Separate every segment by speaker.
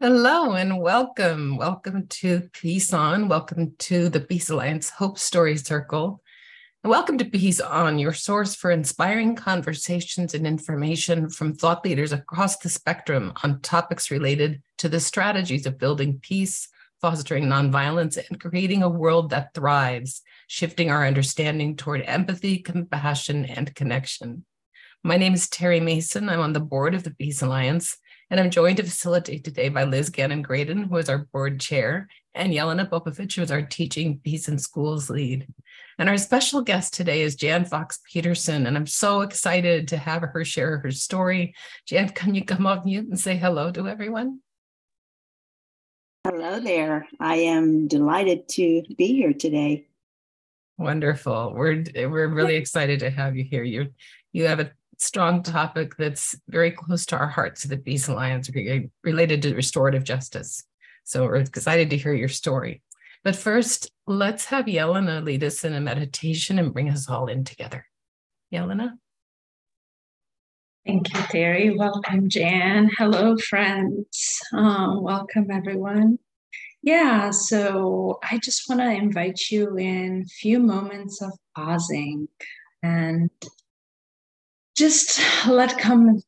Speaker 1: Hello and welcome. Welcome to Peace On. Welcome to the Peace Alliance Hope Story Circle. And welcome to Peace On, your source for inspiring conversations and information from thought leaders across the spectrum on topics related to the strategies of building peace, fostering nonviolence, and creating a world that thrives, shifting our understanding toward empathy, compassion, and connection. My name is Terry Mason. I'm on the board of the Peace Alliance and I'm joined to facilitate today by Liz Gannon Graydon, who is our board chair, and Yelena Popovic, who is our teaching peace in schools lead. And our special guest today is Jan Fox Petersen, and I'm so excited to have her share her story. Jan, can you come off mute and say hello to everyone?
Speaker 2: Hello there. I am delighted to be here today.
Speaker 1: Wonderful. We're we're really excited to have you here. You you have a strong topic that's very close to our hearts at the Peace Alliance related to restorative justice. So we're excited to hear your story. But first, let's have Yelena lead us in a meditation and bring us all in together. Yelena?
Speaker 3: Thank you, Terry. Welcome, Jan. Hello, friends. Um, welcome, everyone. Yeah, so I just want to invite you in a few moments of pausing and just let come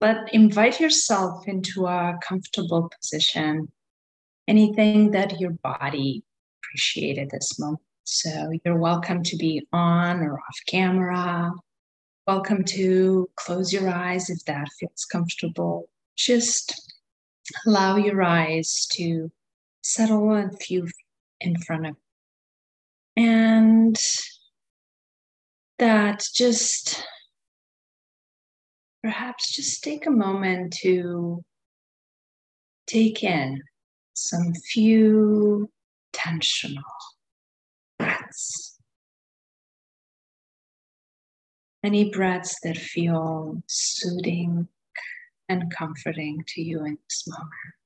Speaker 3: let invite yourself into a comfortable position. Anything that your body appreciated this moment so you're welcome to be on or off camera. Welcome to close your eyes if that feels comfortable. Just allow your eyes to settle a few in front of you. And that just perhaps just take a moment to take in some few tensional breaths. Any breaths that feel soothing and comforting to you in this moment.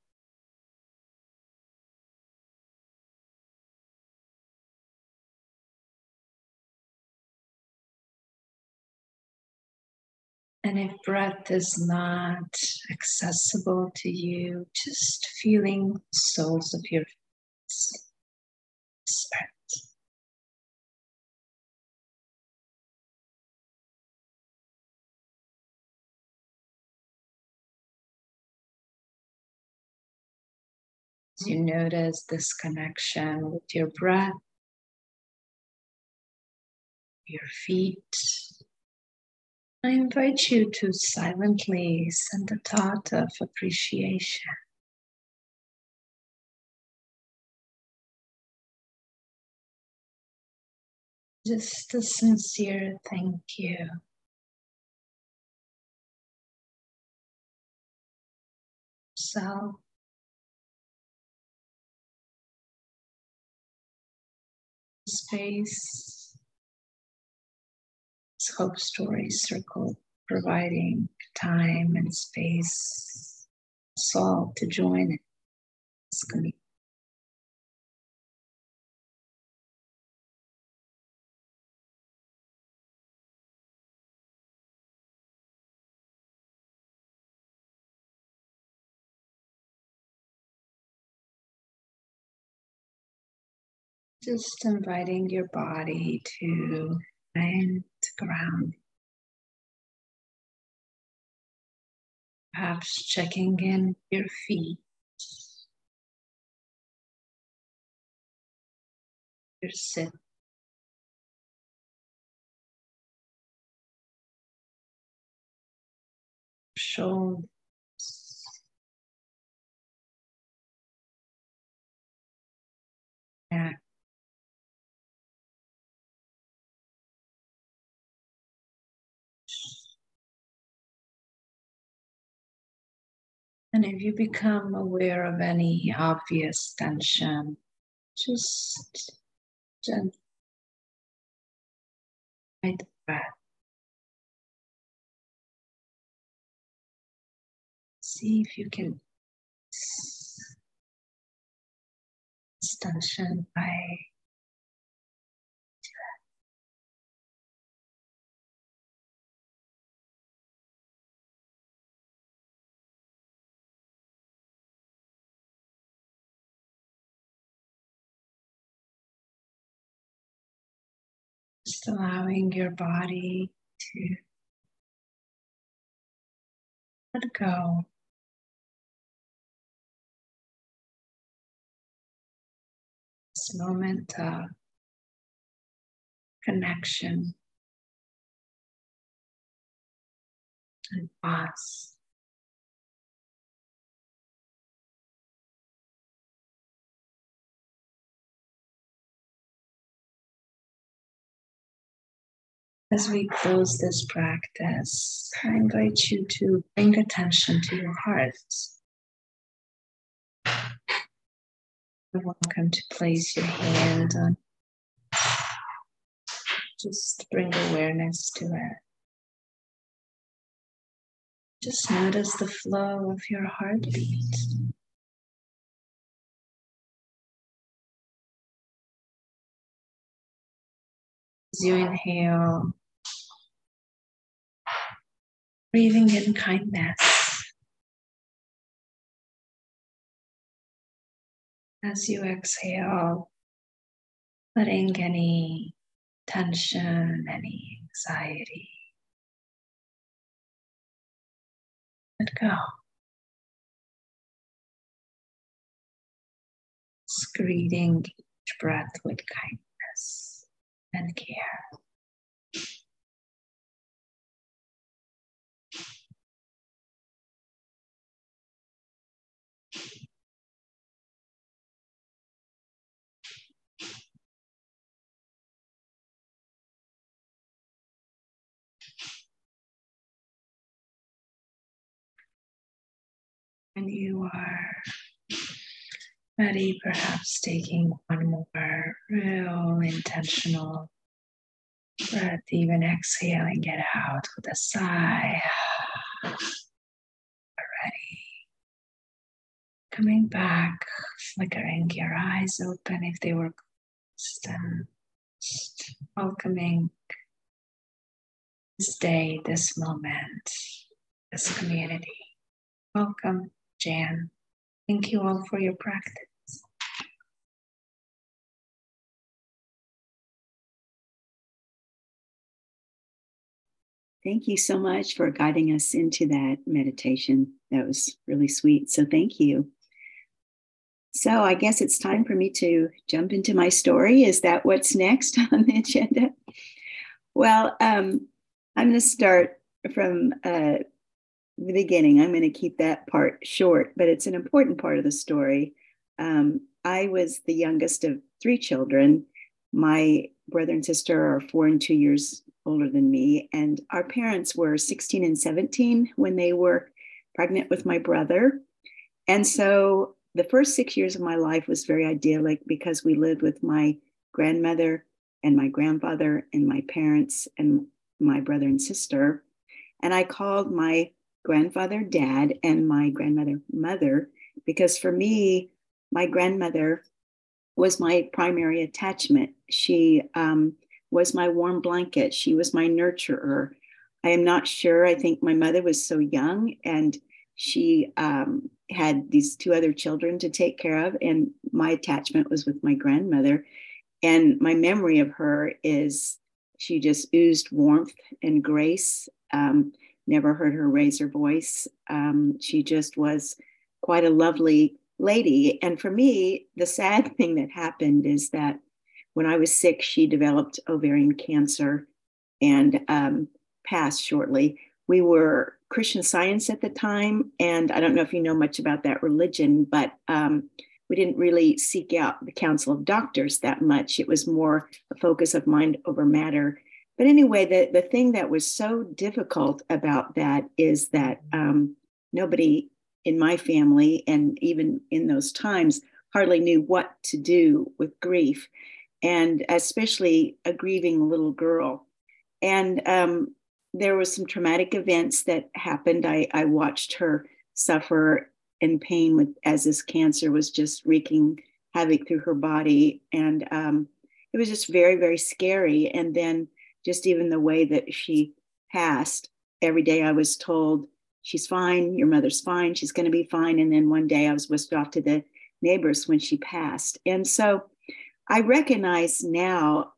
Speaker 3: And if breath is not accessible to you, just feeling soles of your feet. You notice this connection with your breath, your feet, I invite you to silently send a thought of appreciation. Just a sincere thank you. So, space Hope Story Circle, providing time and space, all to join in this community. Just inviting your body to and ground. Perhaps checking in your feet, your sit. Shoulders. And if you become aware of any obvious tension, just gently the breath. See if you can tension by Allowing your body to let go. This moment of connection and pause. As we close this practice, I invite you to bring attention to your heart. You're welcome to place your hand on. Just bring awareness to it. Just notice the flow of your heartbeat. As you inhale, breathing in kindness. As you exhale, letting any tension, any anxiety, let go. Greeting each breath with kindness and care. When you are ready, perhaps taking one more real intentional breath, even exhaling it out with a sigh. Already. Coming back, flickering your eyes open if they were closed, welcoming this day, this moment, this community. Welcome. Jan. Thank you all for your practice.
Speaker 2: Thank you so much for guiding us into that meditation. That was really sweet. So, thank you. So, I guess it's time for me to jump into my story. Is that what's next on the agenda? Well, um, I'm going to start from uh, the beginning. I'm going to keep that part short, but it's an important part of the story. Um, I was the youngest of three children. My brother and sister are four and two years older than me, and our parents were 16 and 17 when they were pregnant with my brother. And so the first six years of my life was very idyllic because we lived with my grandmother and my grandfather and my parents and my brother and sister. And I called my grandfather, dad, and my grandmother, mother, because for me, my grandmother was my primary attachment. She um, was my warm blanket, she was my nurturer. I am not sure. I think my mother was so young and she um, had these two other children to take care of, and my attachment was with my grandmother. And my memory of her is she just oozed warmth and grace. Um, never heard her raise her voice. Um, she just was quite a lovely lady. And for me, the sad thing that happened is that when I was sick, she developed ovarian cancer and um, passed shortly. We were Christian Science at the time, and I don't know if you know much about that religion, but um, we didn't really seek out the counsel of doctors that much. It was more a focus of mind over matter. But anyway, the, the thing that was so difficult about that is that um, nobody in my family, and even in those times, hardly knew what to do with grief, and especially a grieving little girl. And um, there was some traumatic events that happened. I, I watched her suffer in pain with as this cancer was just wreaking havoc through her body, and um, it was just very, very scary. And then just even the way that she passed. Every day I was told, she's fine, your mother's fine, she's going to be fine. And then one day I was whisked off to the neighbors when she passed. And so I recognize now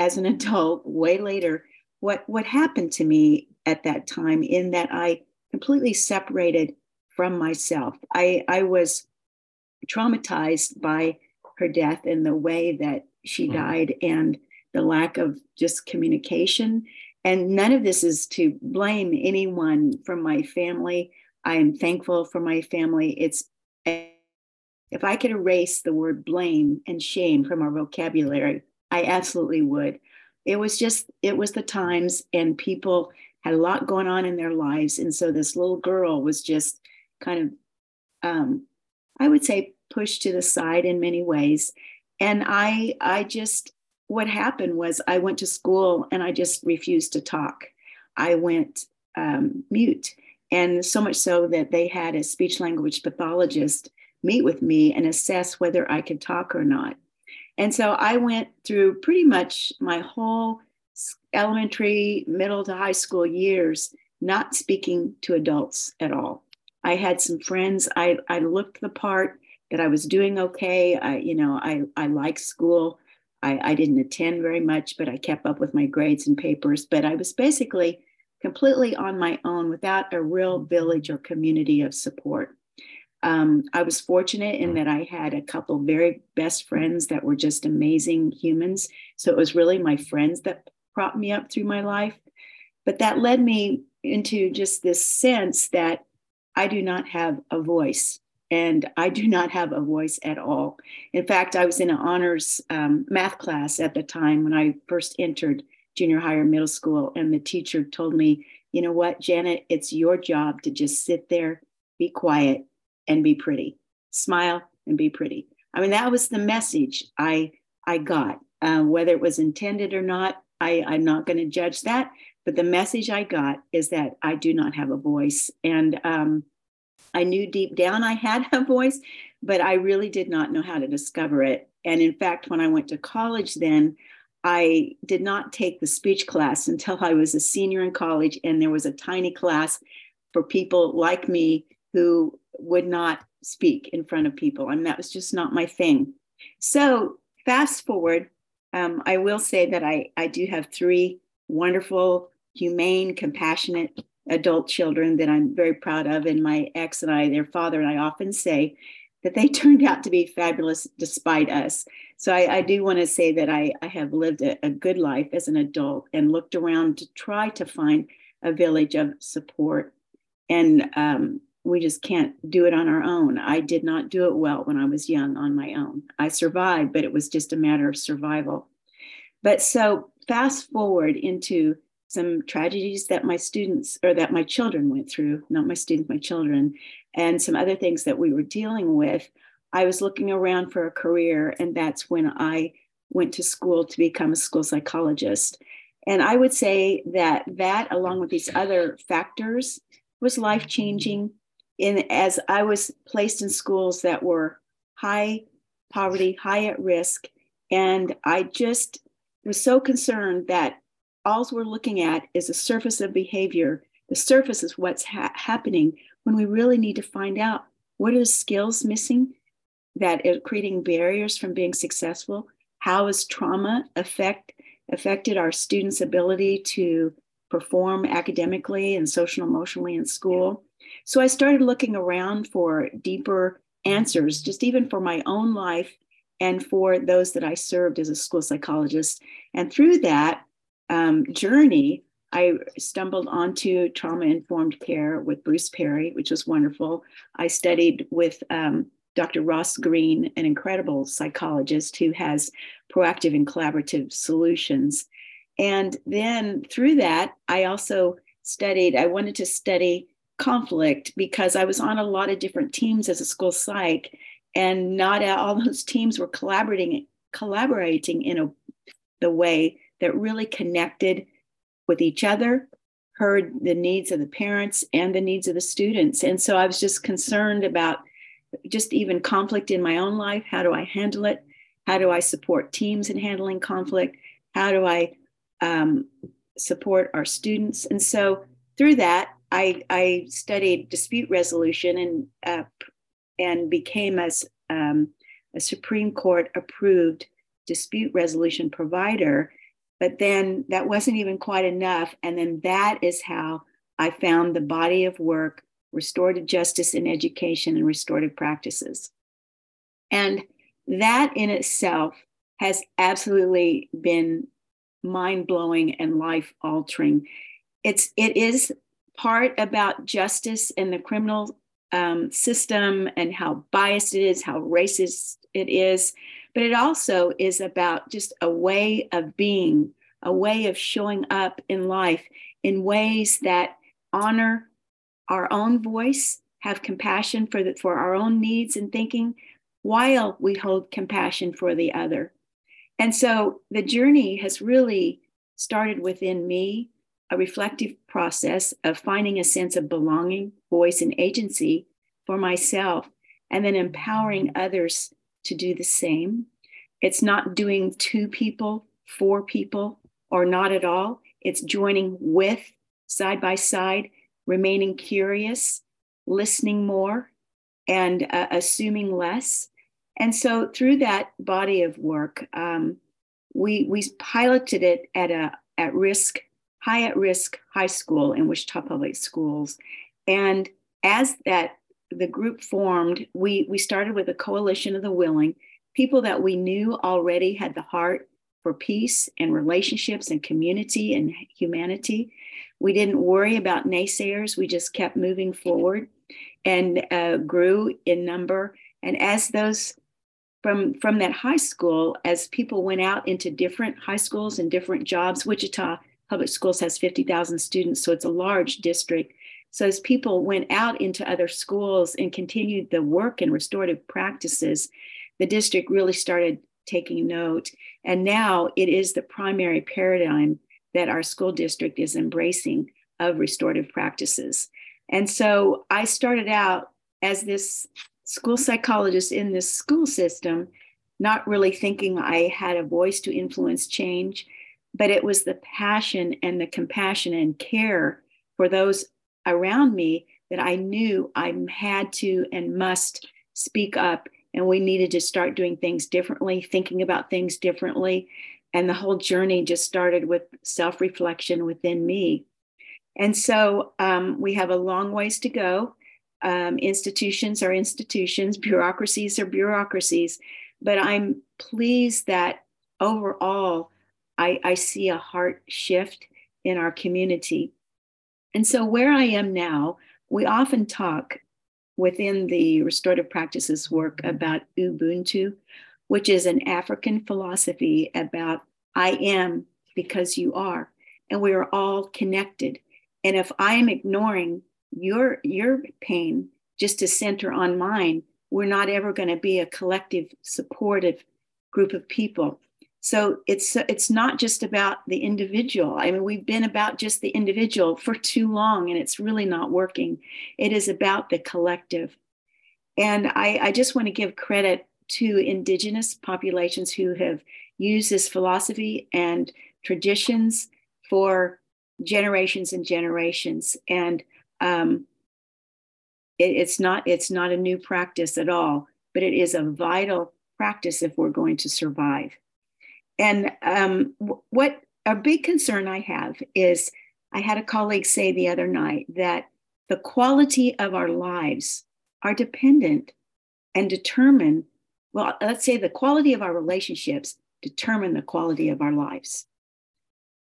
Speaker 2: as an adult, way later, what, what happened to me at that time in that I completely separated from myself. I, I was traumatized by her death and the way that she mm. died and the lack of just communication. And none of this is to blame anyone from my family. I am thankful for my family. It's if I could erase the word blame and shame from our vocabulary, I absolutely would. It was just, it was the times, and people had a lot going on in their lives. And so this little girl was just kind of, um, I would say, pushed to the side in many ways. And I, I just, what happened was I went to school and I just refused to talk. I went um, mute. And so much so that they had a speech language pathologist meet with me and assess whether I could talk or not. And so I went through pretty much my whole elementary, middle to high school years not speaking to adults at all. I had some friends, I, I looked the part that I was doing okay. I, you know, I, I liked school. I, I didn't attend very much, but I kept up with my grades and papers. But I was basically completely on my own without a real village or community of support. Um, I was fortunate in that I had a couple very best friends that were just amazing humans. So it was really my friends that propped me up through my life. But that led me into just this sense that I do not have a voice and I do not have a voice at all. In fact, I was in an honors um, math class at the time when I first entered junior high or middle school, and the teacher told me, you know what, Janet, it's your job to just sit there, be quiet, and be pretty. Smile and be pretty. I mean, that was the message I I got. Uh, whether it was intended or not, I, I'm not going to judge that. But the message I got is that I do not have a voice, and um, I knew deep down I had a voice, but I really did not know how to discover it. And in fact, when I went to college, then I did not take the speech class until I was a senior in college, and there was a tiny class for people like me who would not speak in front of people. I mean, that was just not my thing. So, fast forward, um, I will say that I, I do have three wonderful, humane, compassionate adult children that I'm very proud of. And my ex and I, their father, and I often say that they turned out to be fabulous despite us. So I, I do want to say that I, I have lived a, a, good life as an adult and looked around to try to find a village of support. And um, we just can't do it on our own. I did not do it well when I was young on my own. I survived, but it was just a matter of survival. But so fast forward into some tragedies that my students or that my children went through, not my students, my children, and some other things that we were dealing with. I was looking around for a career, and that's when I went to school to become a school psychologist. And I would say that that, along with these other factors, was life changing in as I was placed in schools that were high poverty, high at risk. And I just was so concerned that all we're looking at is the surface of behavior. The surface is what's ha- happening when we really need to find out what are the skills missing that are creating barriers from being successful. How has trauma affect affected our students' ability to perform academically and social emotionally in school? So I started looking around for deeper answers, just even for my own life and for those that I served as a school psychologist. And through that um, journey, I stumbled onto trauma informed care with Bruce Perry, which was wonderful. I studied with um, Dr. Ross Greene, an incredible psychologist who has proactive and collaborative solutions. And then through that, I also studied, I wanted to study conflict because I was on a lot of different teams as a school psych, and not all those teams were collaborating collaborating in a the way that really connected with each other, heard the needs of the parents and the needs of the students. And so I was just concerned about just even conflict in my own life. How do I handle it? How do I support teams in handling conflict? How do I um, support our students? And so through that, I, I studied dispute resolution and uh, and became as um, a Supreme Court approved dispute resolution provider. But then that wasn't even quite enough. And then that is how I found the body of work, restorative justice in education and restorative practices. And that in itself has absolutely been mind blowing and life altering. It's it is part about justice in the criminal um, system and how biased it is, how racist it is, but it also is about just a way of being, a way of showing up in life in ways that honor our own voice, have compassion for the, for our own needs and thinking, while we hold compassion for the other. And so the journey has really started within me a reflective process of finding a sense of belonging, voice, and agency for myself, and then empowering others to do the same. It's not doing two people, four people, or not at all. It's joining with, side by side, remaining curious, listening more, and uh, assuming less. And so, through that body of work, um, we we piloted it at a at risk high at risk high school in Wichita Public Schools. And as that the group formed, we, we started with a coalition of the willing, people that we knew already had the heart for peace and relationships and community and humanity. We didn't worry about naysayers. We just kept moving forward and uh, grew in number. And as those from from that high school, as people went out into different high schools and different jobs, Wichita Public Schools has 50,000 students, so it's a large district. So as people went out into other schools and continued the work and restorative practices, the district really started taking note. And now it is the primary paradigm that our school district is embracing of restorative practices. And so I started out as this school psychologist in this school system, not really thinking I had a voice to influence change but it was the passion and the compassion and care for those around me that I knew I had to and must speak up. And we needed to start doing things differently, thinking about things differently. And the whole journey just started with self reflection within me. And so um, we have a long ways to go. Um, institutions are institutions, bureaucracies are bureaucracies. But I'm pleased that overall, I, I see a heart shift in our community. And so, where I am now, we often talk within the restorative practices work about Ubuntu, which is an African philosophy about I am because you are, and we are all connected. And if I am ignoring your your pain just to center on mine, we're not ever going to be a collective, supportive group of people. So it's it's not just about the individual. I mean, we've been about just the individual for too long, and it's really not working. It is about the collective. And I, I just want to give credit to indigenous populations who have used this philosophy and traditions for generations and generations. And um, it, it's not it's not a new practice at all, but it is a vital practice if we're going to survive. And um, what a big concern I have is I had a colleague say the other night that the quality of our lives are dependent and determine, well, let's say the quality of our relationships determine the quality of our lives.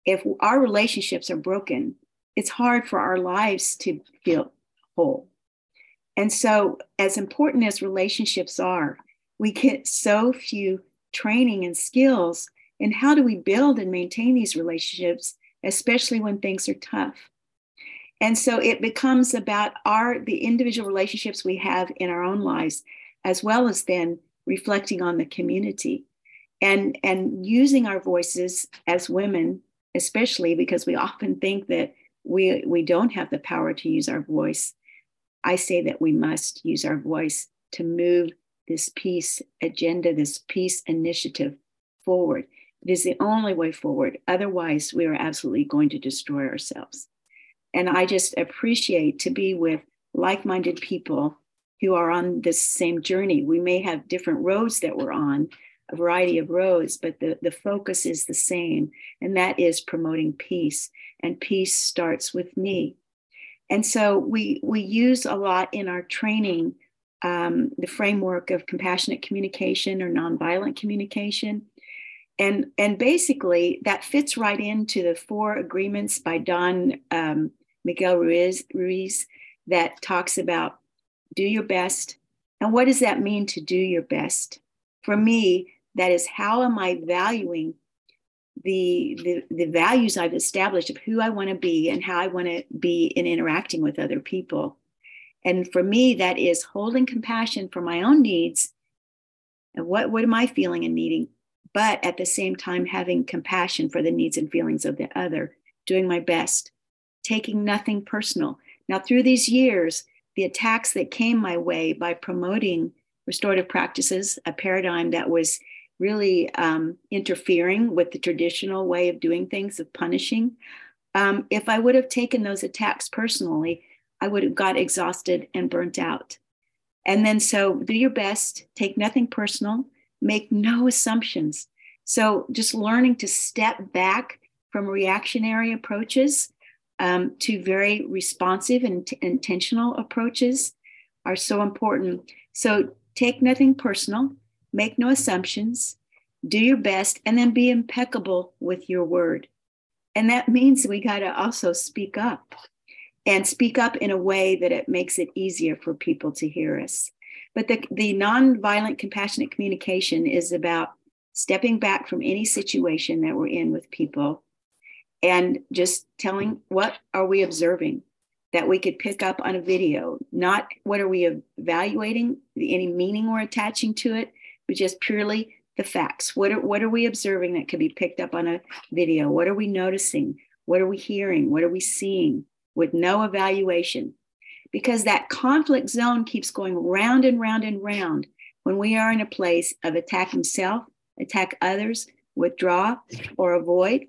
Speaker 2: If our relationships are broken, it's hard for our lives to feel whole. And so, as important as relationships are, we get so few training and skills and how do we build and maintain these relationships especially when things are tough? And so it becomes about our the individual relationships we have in our own lives as well as then reflecting on the community and and using our voices as women especially because we often think that we we don't have the power to use our voice. I say that we must use our voice to move this peace agenda, this peace initiative forward. It is the only way forward. Otherwise, we are absolutely going to destroy ourselves. And I just appreciate to be with like minded people who are on this same journey. We may have different roads that we're on, a variety of roads, but the, the focus is the same, and that is promoting peace. And peace starts with me. And so we we use a lot in our training um, the framework of compassionate communication or nonviolent communication. And, and basically, that fits right into the four agreements by Don um, Miguel Ruiz, Ruiz that talks about do your best. And what does that mean to do your best? For me, that is how am I valuing the, the, the values I've established of who I want to be and how I want to be in interacting with other people. And for me, that is holding compassion for my own needs and what, what am I feeling and needing, but at the same time, having compassion for the needs and feelings of the other, doing my best, taking nothing personal. Now, through these years, the attacks that came my way by promoting restorative practices, a paradigm that was really um, interfering with the traditional way of doing things, of punishing. Um, if I would have taken those attacks personally, I would have got exhausted and burnt out. And then, so do your best, take nothing personal, make no assumptions. So, just learning to step back from reactionary approaches um, to very responsive and t- intentional approaches are so important. So, take nothing personal, make no assumptions, do your best, and then be impeccable with your word. And that means we got to also speak up and speak up in a way that it makes it easier for people to hear us. But the, the nonviolent compassionate communication is about stepping back from any situation that we're in with people and just telling what are we observing that we could pick up on a video, not what are we evaluating, any meaning we're attaching to it, but just purely the facts. What are, what are we observing that could be picked up on a video? What are we noticing? What are we hearing? What are we seeing with no evaluation? Because that conflict zone keeps going round and round and round when we are in a place of attacking self, attack others, withdraw or avoid,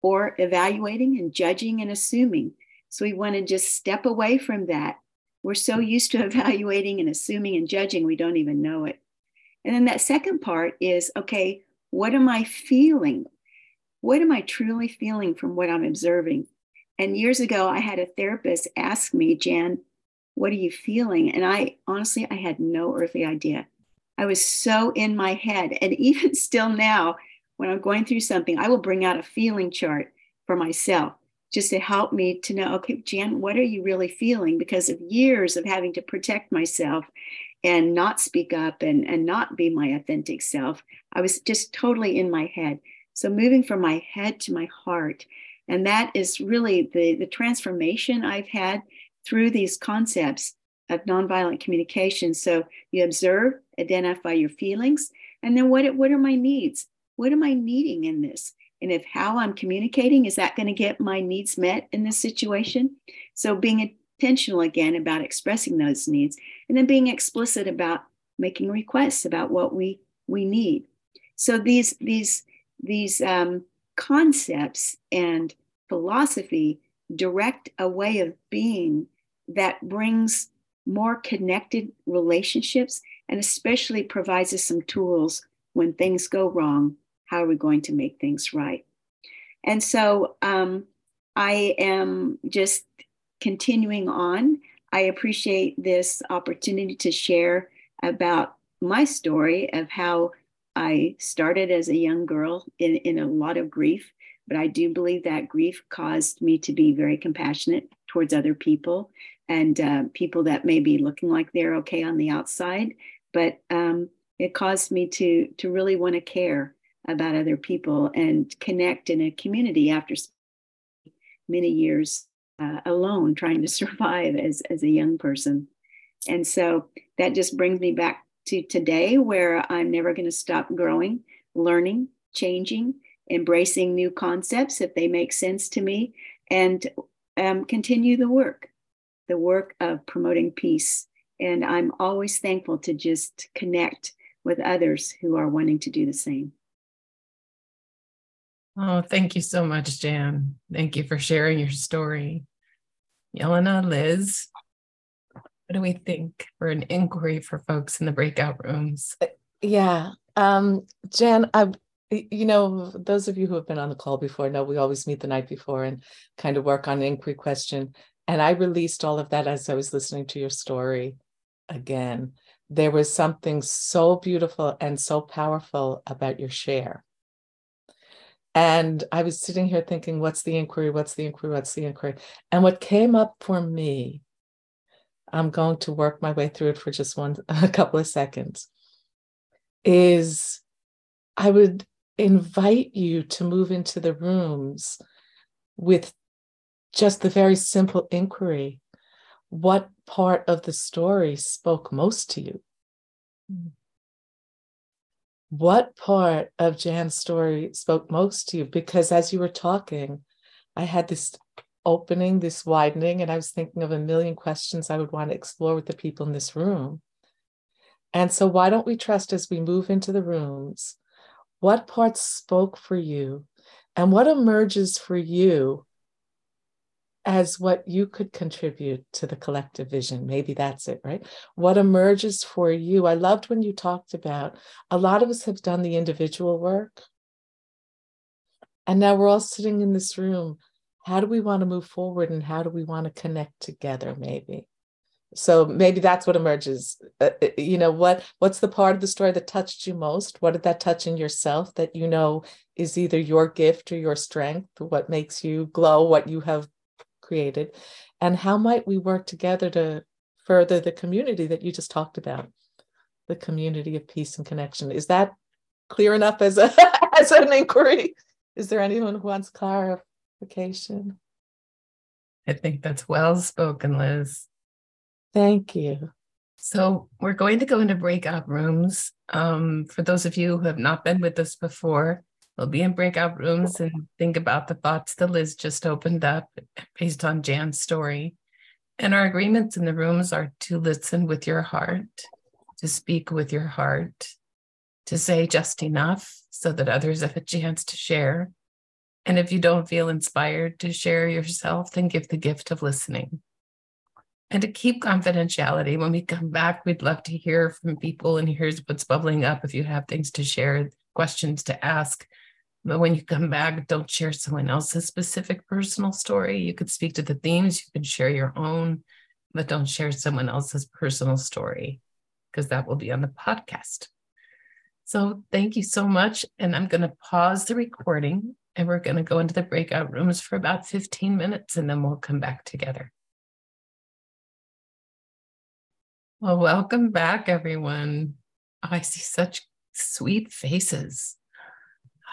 Speaker 2: or evaluating and judging and assuming. So we want to just step away from that. We're so used to evaluating and assuming and judging, we don't even know it. And then that second part is okay, what am I feeling? What am I truly feeling from what I'm observing? And years ago, I had a therapist ask me, Jan, what are you feeling? And I honestly, I had no earthly idea. I was so in my head. And even still now, when I'm going through something, I will bring out a feeling chart for myself just to help me to know, okay, Jan, what are you really feeling? Because of years of having to protect myself and not speak up and, and not be my authentic self. I was just totally in my head. So moving from my head to my heart. And that is really the, the transformation I've had through these concepts of nonviolent communication. So you observe, identify your feelings, and then what, what are my needs? What am I needing in this? And if how I'm communicating, is that going to get my needs met in this situation? So being intentional again about expressing those needs and then being explicit about making requests about what we we need so these these these um, concepts and philosophy direct a way of being that brings more connected relationships and especially provides us some tools when things go wrong how are we going to make things right? And so um, i am just continuing on. I appreciate this opportunity to share about my story of how I started as a young girl in, in a lot of grief, but I do believe that grief caused me to be very compassionate towards other people and uh, people that may be looking like they're okay on the outside, but um, it caused me to to really want to care about other people and connect in a community after many years uh, alone trying to survive as, as a young person. And so that just brings me back to today where I'm never going to stop growing, learning, changing, embracing new concepts if they make sense to me, and um, continue the work, the work of promoting peace. And I'm always thankful to just connect with others who are wanting to do the same.
Speaker 1: Oh, thank you so much, Jan. Thank you for sharing your story. Yelena, Liz, what do we think for an inquiry for folks in the breakout rooms? Uh,
Speaker 4: yeah, Um, Jan, I, you know, those of you who have been on the call before know we always meet the night before and kind of work on an inquiry question. And I released all of that as I was listening to your story again. There was something so beautiful and so powerful about your share. And I was sitting here thinking, what's the inquiry? What's the inquiry? What's the inquiry? And what came up for me, I'm going to work my way through it for just one, a couple of seconds, is I would invite you to move into the rooms with just the very simple inquiry what part of the story spoke most to you? What part of Jan's story spoke most to you? Because as you were talking, I had this opening, this widening, and I was thinking of a million questions I would want to explore with the people in this room. And so, why don't we trust as we move into the rooms what parts spoke for you and what emerges for you as what you could contribute to the collective vision. Maybe that's it, right? What emerges for you. I loved when you talked about a lot of us have done the individual work. And now we're all sitting in this room. How do we want to move forward and how do we want to connect together, maybe? So maybe that's what emerges. Uh, uh you know, what what's the part of the story that touched you most? What did that touch in yourself that you know is either your gift or your strength? What makes you glow? What you have created and how might we work together to further the community that you just talked about the community of peace and connection is that clear enough as a as an inquiry is there anyone who wants clarification
Speaker 1: i think that's well spoken liz
Speaker 4: thank you
Speaker 1: so we're going to go into breakout rooms um, for those of you who have not been with us before We'll be in breakout rooms and think about the thoughts that Liz just opened up based on Jan's story. And our agreements in the rooms are to listen with your heart, to speak with your heart, to say just enough so that others have a chance to share. And if you don't feel inspired to share yourself, then give the gift of listening. And to keep confidentiality, when we come back, we'd love to hear from people and here's what's bubbling up. If you have things to share, questions to ask, but when you come back, don't share someone else's specific personal story. You could speak to the themes, you could share your own, but don't share someone else's personal story because that will be on the podcast. So thank you so much. And I'm going to pause the recording and we're going to go into the breakout rooms for about 15 minutes and then we'll come back together. Well, welcome back, everyone. I see such sweet faces.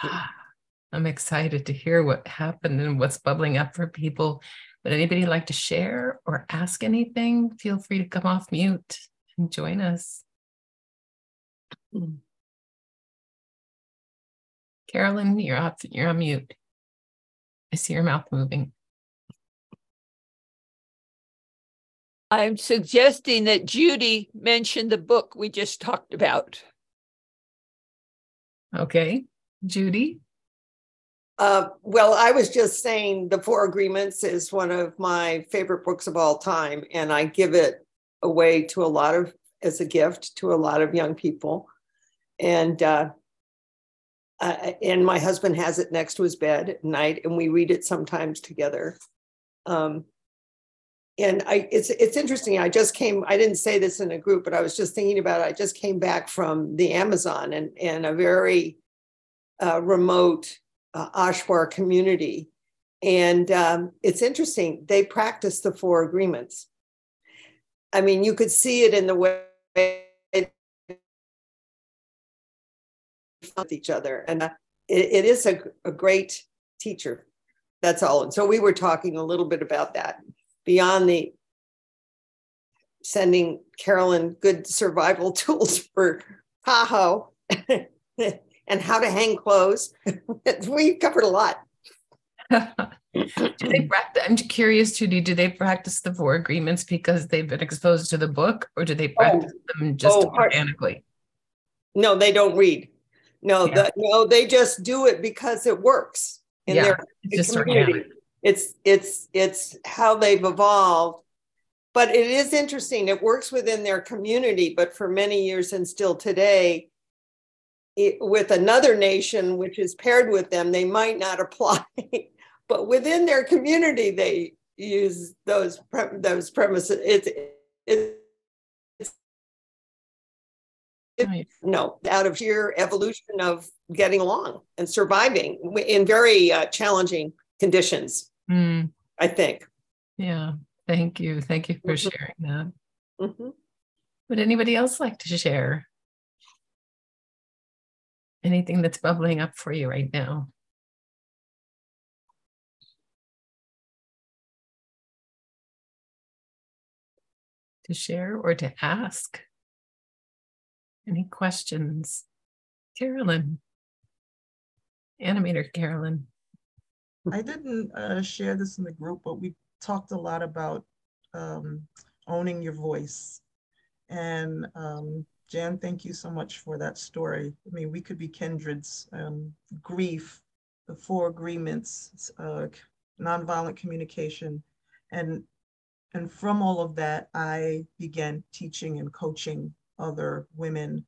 Speaker 1: I'm excited to hear what happened and what's bubbling up for people. Would anybody like to share or ask anything? Feel free to come off mute and join us. Hmm. Carolyn, you're off, you're on mute. I see your mouth moving.
Speaker 5: I'm suggesting that Judy mention the book we just talked about.
Speaker 1: Okay. Judy?
Speaker 6: Uh, well, I was just saying The Four Agreements is one of my favorite books of all time, and I give it away to a lot of, as a gift to a lot of young people. And, uh, uh, and my husband has it next to his bed at night, and we read it sometimes together. Um, and I, it's it's interesting. I just came. I didn't say this in a group, but I was just thinking about it. I just came back from the Amazon and and a very uh, remote uh, Achuar community. And um, it's interesting, they practice the four agreements. I mean, you could see it in the way with each other. And uh, it, it is a, a great teacher. That's all. And so we were talking a little bit about that beyond the sending Carolyn good survival tools for Tahoe. and how to hang clothes. we covered a lot.
Speaker 1: do they practice, I'm curious, Judy, do they practice the four agreements because they've been exposed to the book or do they oh. practice oh, them just oh, organically?
Speaker 6: No, they don't read. No, yeah. the, no, they just do it because it works in yeah, their it's community. It's it's it's how they've evolved. But it is interesting. It works within their community, but for many years and still today, with another nation which is paired with them, they might not apply. but within their community, they use those those premises. It's no, out of sheer evolution of getting along and surviving in very uh, challenging conditions. Mm. I think.
Speaker 1: Yeah. Thank you. Thank you for mm-hmm. sharing that. Mm-hmm. Would anybody else like to share anything that's bubbling up for you right now? To share or to ask? Any questions? Carolyn, animator Carolyn.
Speaker 7: I didn't uh, share this in the group, but we talked a lot about um, owning your voice. And um, Jan, thank you so much for that story. I mean, we could be kindreds. Um, grief, the four agreements, uh, nonviolent communication, and and from all of that, I began teaching and coaching other women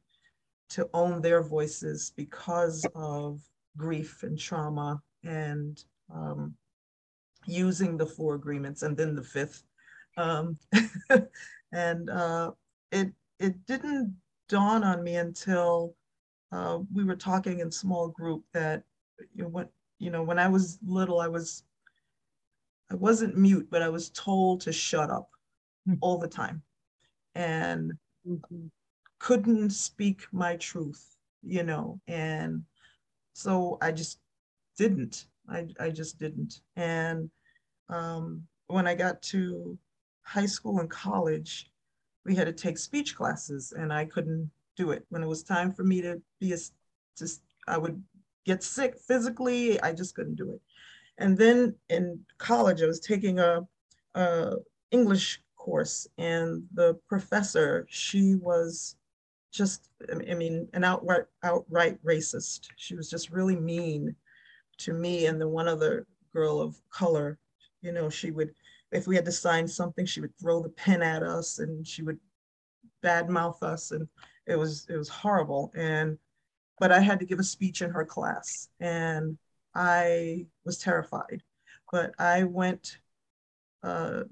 Speaker 7: to own their voices because of grief and trauma and um, using the four agreements and then the fifth. Um, and uh, it, it didn't dawn on me until uh, we were talking in small group that you know, when, you know, when I was little, I was, I wasn't mute, but I was told to shut up mm-hmm. all the time and mm-hmm. Couldn't speak my truth, you know, and so I just didn't. I, I just didn't. And um, when I got to high school and college, we had to take speech classes and I couldn't do it. When it was time for me to be a, just, I would get sick physically, I just couldn't do it. And then in college, I was taking a, a English course and the professor, she was just, I mean, an outright, outright racist. She was just really mean to me and the one other girl of color. You know, she would, if we had to sign something, she would throw the pen at us and she would badmouth us, and it was it was horrible. And but I had to give a speech in her class, and I was terrified. But I went uh,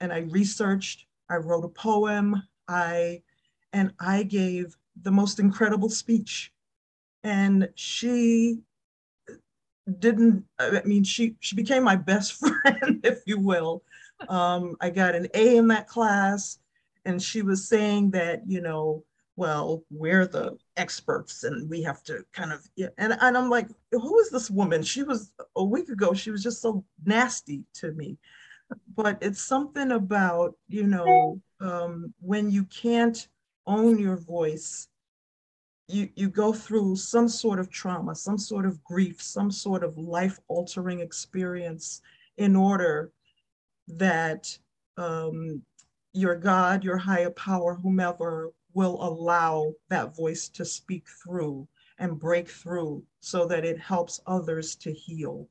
Speaker 7: and I researched. I wrote a poem. I and I gave the most incredible speech. And she didn't i mean she she became my best friend if you will um, i got an a in that class and she was saying that you know well we're the experts and we have to kind of yeah. and, and i'm like who is this woman she was a week ago she was just so nasty to me but it's something about you know um, when you can't own your voice you, you go through some sort of trauma, some sort of grief, some sort of life altering experience in order that um, your God, your higher power, whomever will allow that voice to speak through and break through so that it helps others to heal.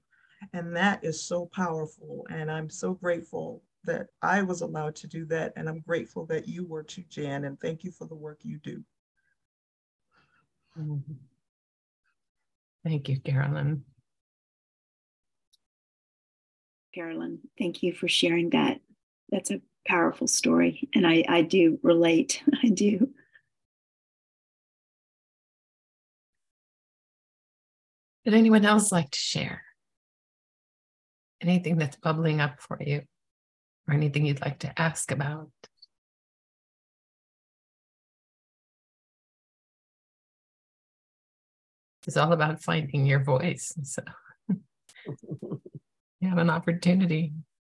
Speaker 7: And that is so powerful. And I'm so grateful that I was allowed to do that. And I'm grateful that you were too, Jan. And thank you for the work you do.
Speaker 1: Thank you, Carolyn.
Speaker 2: Carolyn, thank you for sharing that. That's a powerful story. And I, I do relate. I do.
Speaker 1: Would anyone else like to share? Anything that's bubbling up for you or anything you'd like to ask about? It's all about finding your voice. So you have an opportunity.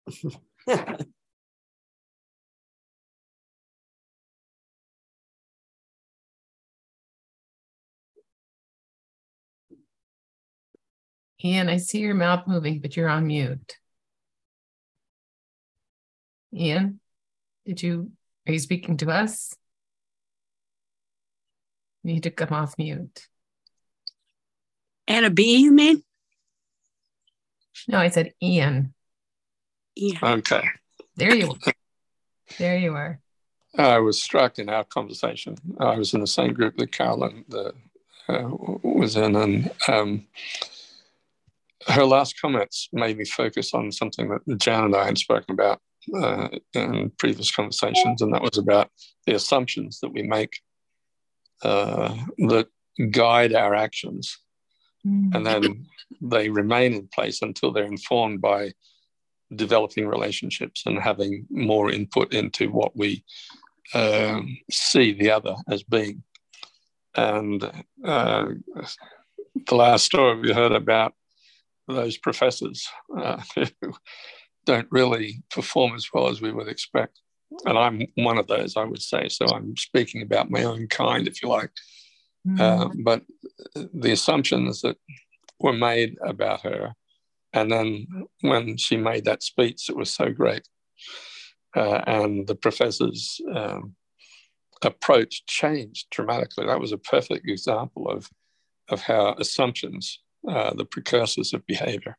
Speaker 1: Ian, I see your mouth moving, but you're on mute. Ian, did you, are you speaking to us? You need to come off mute.
Speaker 8: Anna B, you mean?
Speaker 1: No, I said Ian.
Speaker 8: Ian.
Speaker 9: Okay.
Speaker 1: There you are. there you are.
Speaker 9: I was struck in our conversation. I was in the same group that Carolyn, the uh, was in, and um, her last comments made me focus on something that Jan and I had spoken about uh, in previous conversations, and that was about the assumptions that we make uh, that guide our actions, mm. and then they remain in place until they're informed by developing relationships and having more input into what we um, see the other as being. And uh, the last story we heard about those professors uh, who don't really perform as well as we would expect. And I'm one of those, I would say. So I'm speaking about my own kind, if you like. Mm. Uh, but the assumptions that were made about her, and then when she made that speech, it was so great. Uh, and the professor's um, approach changed dramatically. That was a perfect example of, of how assumptions, uh, the precursors of behavior,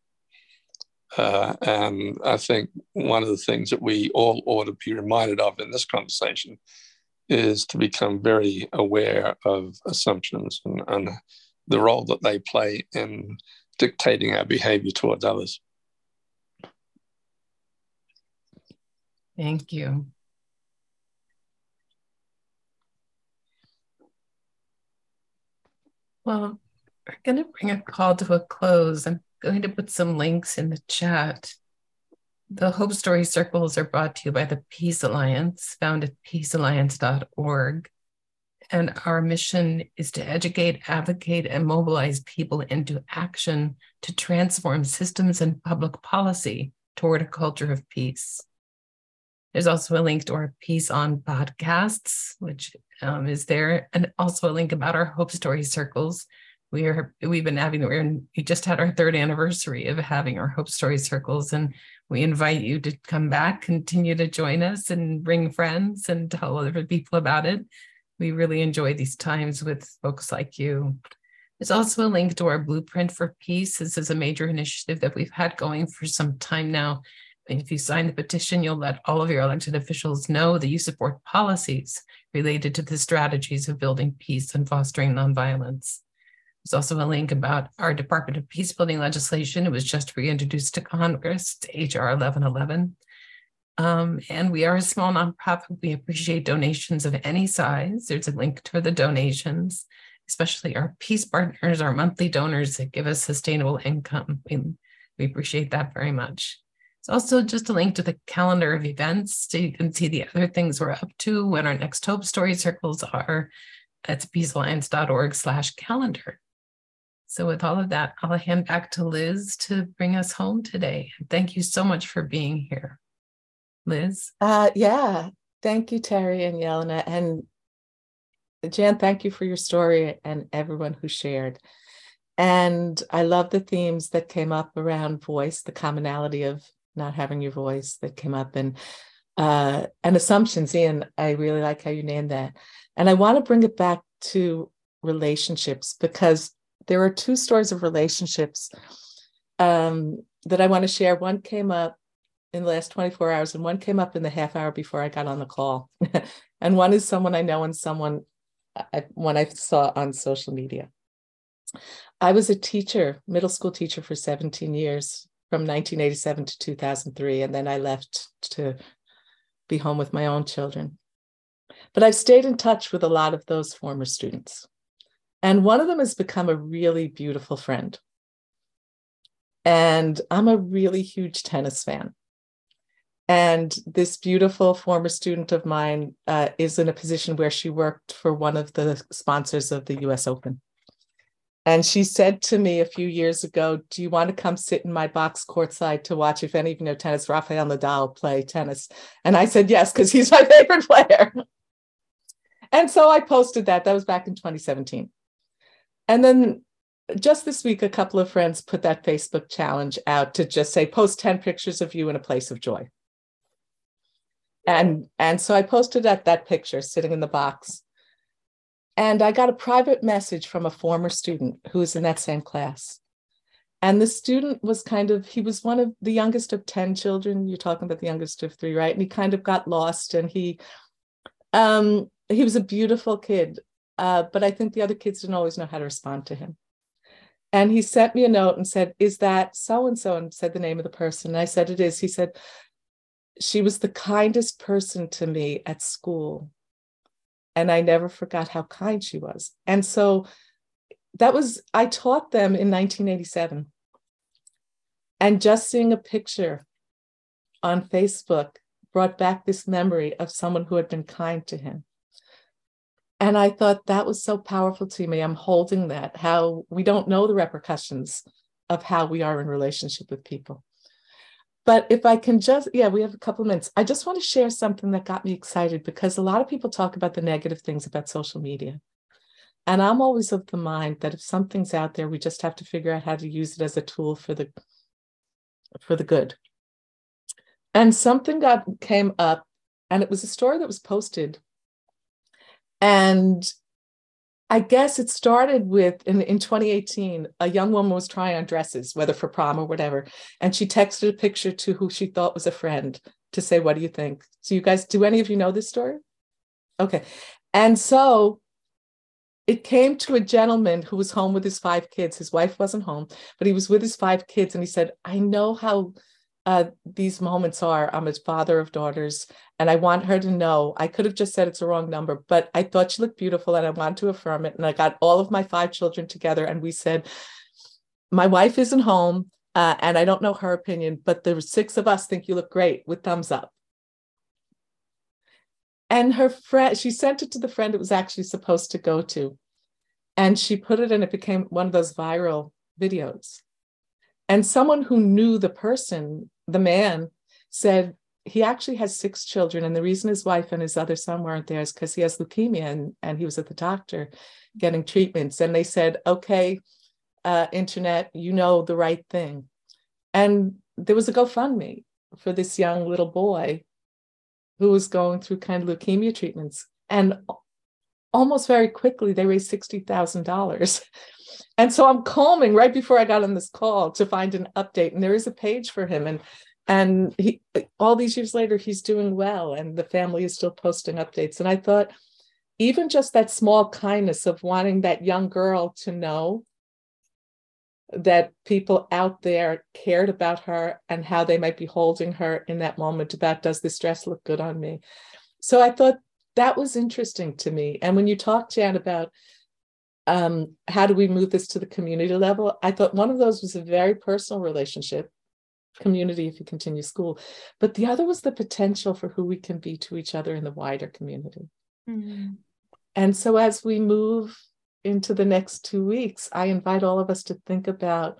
Speaker 9: uh, and I think one of the things that we all ought to be reminded of in this conversation is to become very aware of assumptions and, and the role that they play in dictating our behavior towards others.
Speaker 1: Thank you. Well, we're going to bring a call to a close. I'm going to put some links in the chat. The Hope Story Circles are brought to you by the Peace Alliance, found at peacealliance.org. And our mission is to educate, advocate, and mobilize people into action to transform systems and public policy toward a culture of peace. There's also a link to our Peace On podcasts, which um, is there, and also a link about our Hope Story Circles, we are we've been having we're we just had our third anniversary of having our hope story circles and we invite you to come back continue to join us and bring friends and tell other people about it. We really enjoy these times with folks like you. There's also a link to our blueprint for peace. This is a major initiative that we've had going for some time now. If you sign the petition you'll let all of your elected officials know that you support policies related to the strategies of building peace and fostering nonviolence there's also a link about our Department of Peacebuilding legislation. It was just reintroduced to Congress, to HR 1111. Um, and we are a small nonprofit. We appreciate donations of any size. There's a link to the donations, especially our peace partners, our monthly donors that give us sustainable income. We, we appreciate that very much. It's also just a link to the calendar of events so you can see the other things we're up to when our next Hope Story circles are. That's peacealliance.org slash calendar. So, with all of that, I'll hand back to Liz to bring us home today. Thank you so much for being here. Liz?
Speaker 4: Uh, yeah. Thank you, Terry and Yelena. And Jan, thank you for your story and everyone who shared. And I love the themes that came up around voice, the commonality of not having your voice that came up and uh, and assumptions. Ian, I really like how you named that. And I want to bring it back to relationships because there are two stories of relationships um, that I want to share. One came up in the last 24 hours, and one came up in the half hour before I got on the call. and one is someone I know and someone I, one I saw on social media. I was a teacher, middle school teacher for 17 years from 1987 to 2003. And then I left to be home with my own children. But I've stayed in touch with a lot of those former students. And one of them has become a really beautiful friend. And I'm a really huge tennis fan. And this beautiful former student of mine uh, is in a position where she worked for one of the sponsors of the US Open. And she said to me a few years ago, Do you want to come sit in my box courtside to watch, if any of you know tennis, Rafael Nadal play tennis? And I said, Yes, because he's my favorite player. and so I posted that. That was back in 2017. And then just this week, a couple of friends put that Facebook challenge out to just say, post 10 pictures of you in a place of joy. And, and so I posted that, that picture sitting in the box. And I got a private message from a former student who was in that same class. And the student was kind of, he was one of the youngest of 10 children. You're talking about the youngest of three, right? And he kind of got lost and he, um, he was a beautiful kid uh, but I think the other kids didn't always know how to respond to him. And he sent me a note and said, Is that so and so? And said the name of the person. And I said, It is. He said, She was the kindest person to me at school. And I never forgot how kind she was. And so that was, I taught them in 1987. And just seeing a picture on Facebook brought back this memory of someone who had been kind to him. And I thought that was so powerful to me. I'm holding that, how we don't know the repercussions of how we are in relationship with people. But if I can just, yeah, we have a couple minutes. I just want to share something that got me excited because a lot of people talk about the negative things about social media. And I'm always of the mind that if something's out there, we just have to figure out how to use it as a tool for the for the good. And something got came up, and it was a story that was posted and I guess it started with in, in 2018, a young woman was trying on dresses, whether for prom or whatever. And she texted a picture to who she thought was a friend to say, What do you think? So, you guys, do any of you know this story? Okay. And so it came to a gentleman who was home with his five kids. His wife wasn't home, but he was with his five kids. And he said, I know how uh, these moments are. I'm a father of daughters, and I want her to know. I could have just said it's a wrong number, but I thought she looked beautiful, and I want to affirm it. And I got all of my five children together, and we said, "My wife isn't home, uh, and I don't know her opinion, but the six of us think you look great." With thumbs up. And her friend, she sent it to the friend it was actually supposed to go to, and she put it, and it became one of those viral videos. And someone who knew the person, the man, said he actually has six children. And the reason his wife and his other son weren't there is because he has leukemia and, and he was at the doctor getting treatments. And they said, okay, uh, internet, you know the right thing. And there was a GoFundMe for this young little boy who was going through kind of leukemia treatments. And almost very quickly, they raised $60,000 and so i'm calming right before i got on this call to find an update and there is a page for him and and he all these years later he's doing well and the family is still posting updates. And i thought even just that small kindness of wanting that young girl to know that people out there cared about her and how they might be holding her in that moment about does this dress look good on me? So i thought that was interesting to me. And when you talk jan about um, how do we move this to the community level? I thought one of those was a very personal relationship, community if you continue school, but the other was the potential for who we can be to each other in the wider community. Mm-hmm. And so as we move into the next two weeks, I invite all of us to think about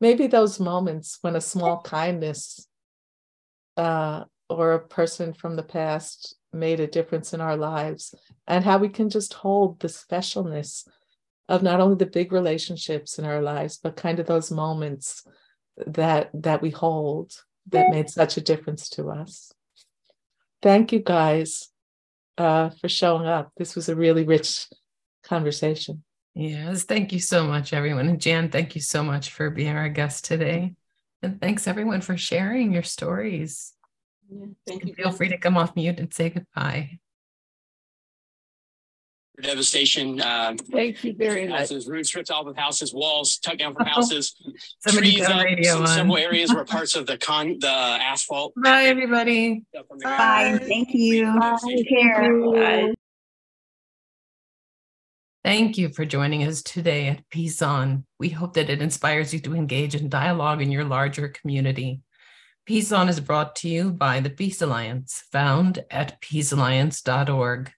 Speaker 4: maybe those moments when a small kindness uh, or a person from the past made a difference in our lives and how we can just hold the specialness of not only the big relationships in our lives, but kind of those moments that that we hold that made such a difference to us. Thank you guys uh, for showing up. This was a really rich conversation.
Speaker 1: Yes, thank you so much, everyone. And Jan, thank you so much for being our guest today. And thanks everyone for sharing your stories.
Speaker 3: Yeah, thank you.
Speaker 1: Feel free to come off mute and say goodbye
Speaker 10: devastation. Um,
Speaker 5: Thank you very much.
Speaker 10: Houses, roofs ripped off of houses, walls tugged down from houses,
Speaker 1: Somebody
Speaker 10: trees up. Some, several areas where parts of the con the asphalt.
Speaker 1: Bye, everybody.
Speaker 2: Bye. Thank you.
Speaker 3: Bye. Take care. Bye.
Speaker 1: Thank you for joining us today at Peace On. We hope that it inspires you to engage in dialogue in your larger community. Peace On is brought to you by the Peace Alliance, found at peacealliance.org.